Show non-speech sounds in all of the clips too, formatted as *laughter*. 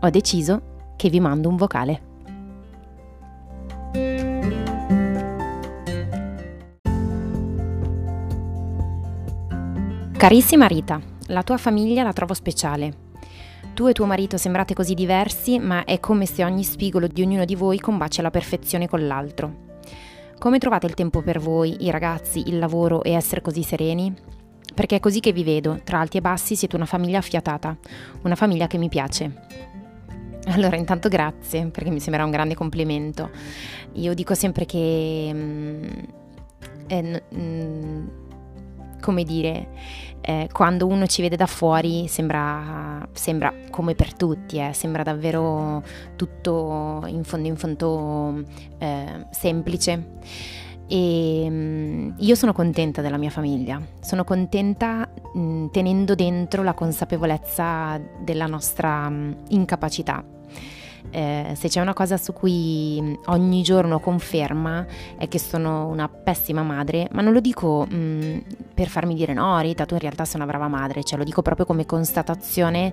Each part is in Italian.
ho deciso che vi mando un vocale. Carissima Rita, la tua famiglia la trovo speciale. Tu e tuo marito sembrate così diversi, ma è come se ogni spigolo di ognuno di voi combacia la perfezione con l'altro. Come trovate il tempo per voi, i ragazzi, il lavoro e essere così sereni? Perché è così che vi vedo, tra alti e bassi siete una famiglia affiatata, una famiglia che mi piace. Allora, intanto grazie, perché mi sembra un grande complimento. Io dico sempre che... Mm, eh, mm, come dire, eh, quando uno ci vede da fuori sembra, sembra come per tutti, eh, sembra davvero tutto in fondo in fondo eh, semplice. E mh, io sono contenta della mia famiglia, sono contenta mh, tenendo dentro la consapevolezza della nostra mh, incapacità eh, se c'è una cosa su cui mm, ogni giorno conferma è che sono una pessima madre, ma non lo dico mh, mm, per farmi dire no, Rita, tu in realtà sei una brava madre, cioè lo dico proprio come constatazione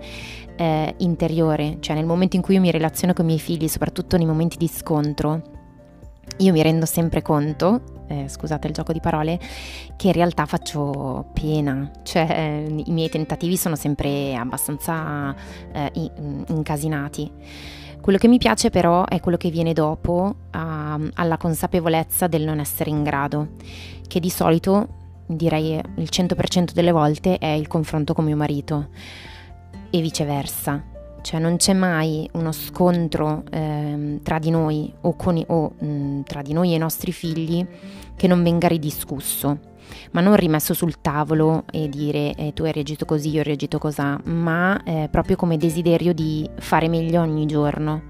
eh, interiore, cioè nel momento in cui io mi relaziono con i miei figli, soprattutto nei momenti di scontro, io mi rendo sempre conto, eh, scusate il gioco di parole, che in realtà faccio pena, cioè eh, i miei tentativi sono sempre abbastanza eh, incasinati. Quello che mi piace però è quello che viene dopo uh, alla consapevolezza del non essere in grado, che di solito, direi il 100% delle volte, è il confronto con mio marito e viceversa. Cioè non c'è mai uno scontro eh, tra di noi o, con, o mh, tra di noi e i nostri figli che non venga ridiscusso ma non rimesso sul tavolo e dire eh, tu hai reagito così, io ho reagito così, ma eh, proprio come desiderio di fare meglio ogni giorno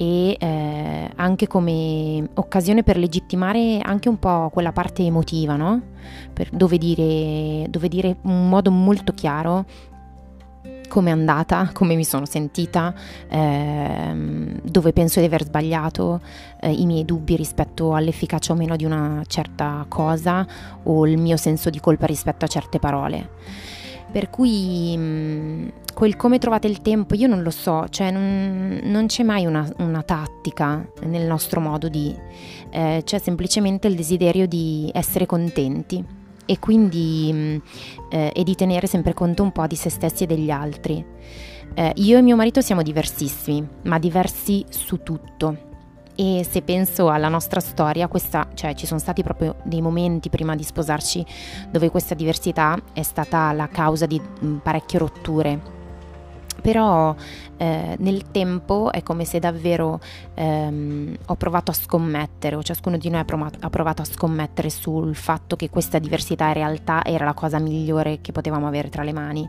e eh, anche come occasione per legittimare anche un po' quella parte emotiva, no? Per, dove, dire, dove dire in modo molto chiaro come è andata, come mi sono sentita, ehm, dove penso di aver sbagliato, eh, i miei dubbi rispetto all'efficacia o meno di una certa cosa o il mio senso di colpa rispetto a certe parole. Per cui mh, mm, quel come trovate il tempo, io non lo so, cioè non, non c'è mai una, una, tattica nel nostro modo di, eh, c'è semplicemente il desiderio di essere contenti e quindi mm, eh, e di tenere sempre conto un po' di se stessi e degli altri. Eh, io e mio marito siamo diversissimi, ma diversi su tutto. E se penso alla nostra storia, questa, cioè ci sono stati proprio dei momenti prima di sposarci dove questa diversità è stata la causa di mm, parecchie rotture però eh, nel tempo è come se davvero ehm, ho provato a scommettere, o ciascuno di noi ha provato, ha provato, a scommettere sul fatto che questa diversità in realtà era la cosa migliore che potevamo avere tra le mani.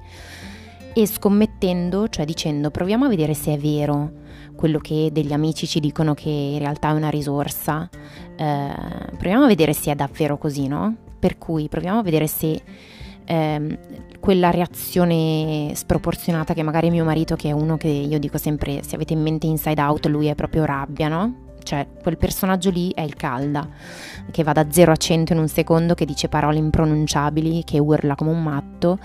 E scommettendo, cioè dicendo proviamo a vedere se è vero quello che degli amici ci dicono che in realtà è una risorsa, eh, proviamo a vedere se è davvero così, no? Per cui proviamo a vedere se ehm, quella reazione sproporzionata che magari mio marito, che è uno che io dico sempre, se avete in mente Inside Out, lui è proprio rabbia, no? Cioè, quel personaggio lì è il calda, che va da 0 a 100 in un secondo, che dice parole impronunciabili, che urla come un matto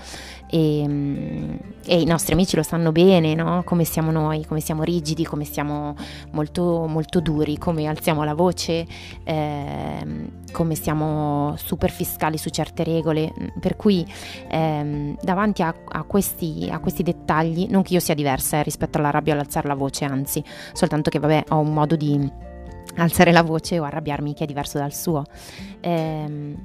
e, mm, e, i nostri amici lo sanno bene, no? come siamo noi, come siamo rigidi, come siamo molto, molto duri, come alziamo la voce, eh, come siamo super fiscali su certe regole. Per cui eh, davanti a, a, questi, a, questi, dettagli, non che io sia diversa eh, rispetto alla rabbia all'alzare la voce, anzi, soltanto che vabbè ho un modo di alzare la voce o arrabbiarmi che è diverso dal suo. Eh,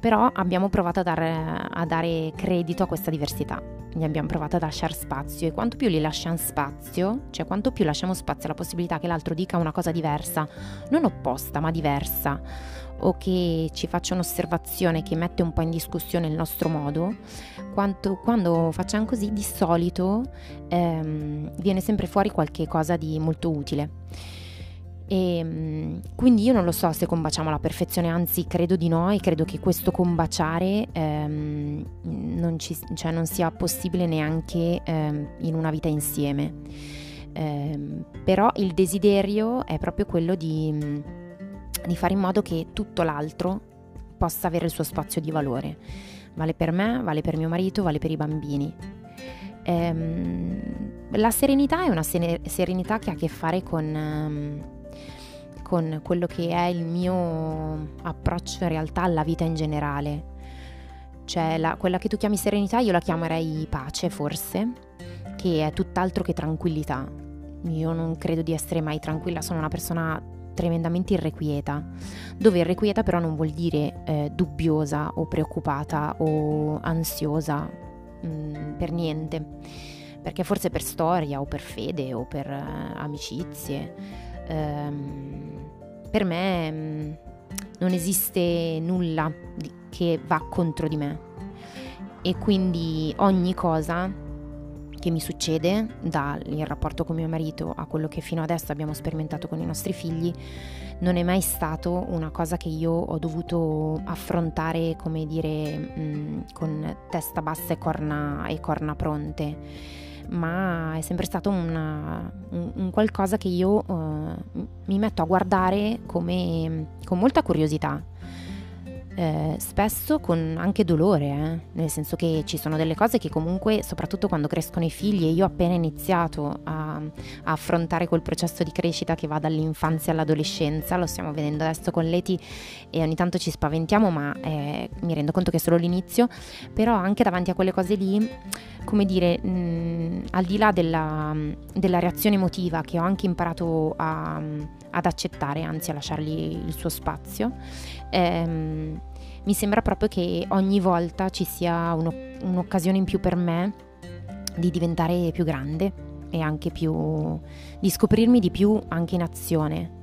però abbiamo provato a dare, a dare credito a questa diversità, gli abbiamo provato a lasciare spazio e quanto più gli lasciamo spazio, cioè quanto più lasciamo spazio alla possibilità che l'altro dica una cosa diversa, non opposta ma diversa, o che ci faccia un'osservazione che mette un po' in discussione il nostro modo, quanto, quando facciamo così di solito ehm, viene sempre fuori qualche cosa di molto utile. E ehm, quindi io non lo so se combaciamo alla perfezione, anzi credo di no e credo che questo combaciare ehm, non, ci, cioè non, sia possibile neanche ehm, in una vita insieme. Ehm, però il desiderio è proprio quello di, di fare in modo che tutto l'altro possa avere il suo spazio di valore. Vale per me, vale per mio marito, vale per i bambini. Ehm, la serenità è una serenità che ha a che fare con ehm, con quello che è il mio approccio in realtà alla vita in generale. Cioè la, quella che tu chiami serenità io la chiamerei pace forse, che è tutt'altro che tranquillità. Io non credo di essere mai tranquilla, sono una persona tremendamente irrequieta, dove irrequieta però non vuol dire eh, dubbiosa o preoccupata o ansiosa, mh, mm, per niente, perché forse per storia o per fede o per eh, amicizie ehm, per me mh, mm, non esiste nulla di, che va contro di me. E quindi ogni cosa che mi succede, dal rapporto con mio marito a quello che fino adesso abbiamo sperimentato con i nostri figli, non è mai stato una cosa che io ho dovuto affrontare, come dire, mh, mm, con testa bassa e corna, e corna pronte ma è sempre stato una, un, un, qualcosa che io uh, mi metto a guardare come, con molta curiosità eh, spesso con anche dolore, eh? nel senso che ci sono delle cose che comunque, soprattutto quando crescono i figli, e io ho appena iniziato a, a, affrontare quel processo di crescita che va dall'infanzia all'adolescenza, lo stiamo vedendo adesso con Leti e ogni tanto ci spaventiamo, ma eh, mi rendo conto che è solo l'inizio, però anche davanti a quelle cose lì, come dire, mh, al di là della, della, reazione emotiva che ho anche imparato a, ad accettare, anzi a lasciargli il suo spazio, ehm, mi sembra proprio che ogni volta ci sia uno, un'occasione in più per me di diventare più grande e anche più di scoprirmi di più anche in azione.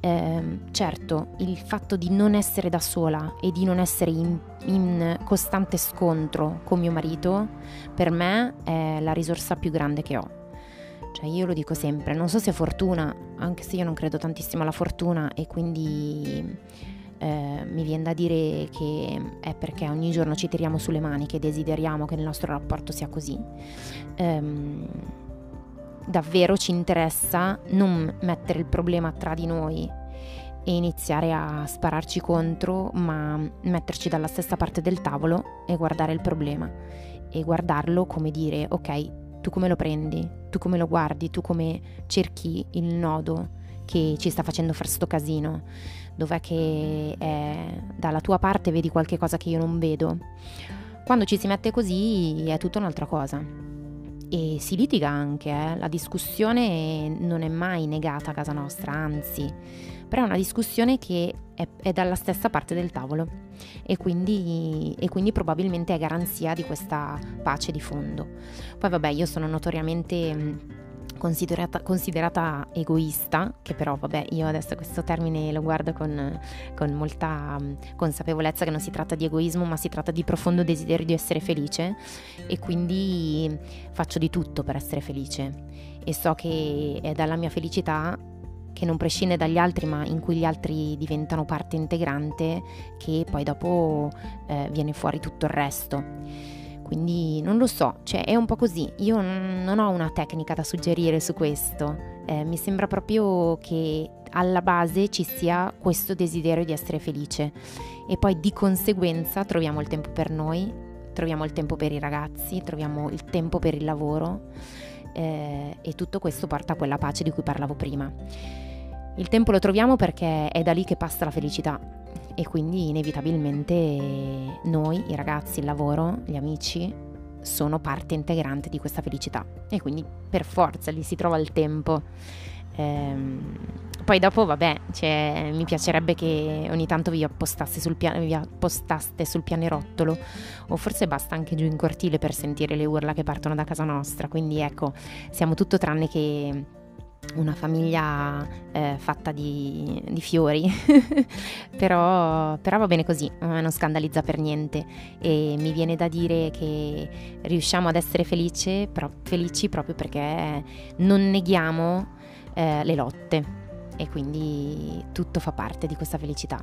Eh, certo, il fatto di non essere da sola e di non essere in, in, costante scontro con mio marito, per me è la risorsa più grande che ho. Cioè io lo dico sempre, non so se è fortuna, anche se io non credo tantissimo alla fortuna e quindi eh, mi viene da dire che è perché ogni giorno ci tiriamo sulle mani che desideriamo che il nostro rapporto sia così. Ehm, davvero ci interessa non mettere il problema tra di noi e iniziare a spararci contro, ma metterci dalla stessa parte del tavolo e guardare il problema e guardarlo come dire ok, tu come lo prendi, tu come lo guardi, tu come cerchi il nodo che ci sta facendo fare sto casino dov'è che è, dalla tua parte vedi qualche cosa che io non vedo. Quando ci si mette così è tutta un'altra cosa. E si litiga anche, eh? la discussione non è mai negata a casa nostra, anzi, però è una discussione che è, è dalla stessa parte del tavolo e quindi, e quindi probabilmente è garanzia di questa pace di fondo. Poi vabbè, io sono notoriamente considerata, considerata, egoista, che però vabbè io adesso questo termine lo guardo con, con, molta mm, consapevolezza che non si tratta di egoismo ma si tratta di profondo desiderio di essere felice e quindi faccio di tutto per essere felice e so che è dalla mia felicità che non prescinde dagli altri ma in cui gli altri diventano parte integrante che poi dopo eh, viene fuori tutto il resto. Quindi non lo so, cioè è un po' così. Io non ho una tecnica da suggerire su questo. Eh, mi sembra proprio che alla base ci sia questo desiderio di essere felice e poi di conseguenza troviamo il tempo per noi, troviamo il tempo per i ragazzi, troviamo il tempo per il lavoro eh, e tutto questo porta a quella pace di cui parlavo prima. Il tempo lo troviamo perché è da lì che passa la felicità e quindi inevitabilmente noi, i ragazzi, il lavoro, gli amici sono parte integrante di questa felicità e quindi per forza lì si trova il tempo. Ehm, poi dopo, vabbè, cioè, mi piacerebbe che ogni tanto vi appostaste sul, pian- vi appostaste sul pianerottolo, o forse basta anche giù in cortile per sentire le urla che partono da casa nostra. Quindi ecco, siamo tutto tranne che una famiglia eh, fatta di, di fiori, *laughs* però, però, va bene così, non scandalizza per niente. E mi viene da dire che riusciamo ad essere felici, pro- felici proprio perché non neghiamo eh, le lotte. E quindi tutto fa parte di questa felicità.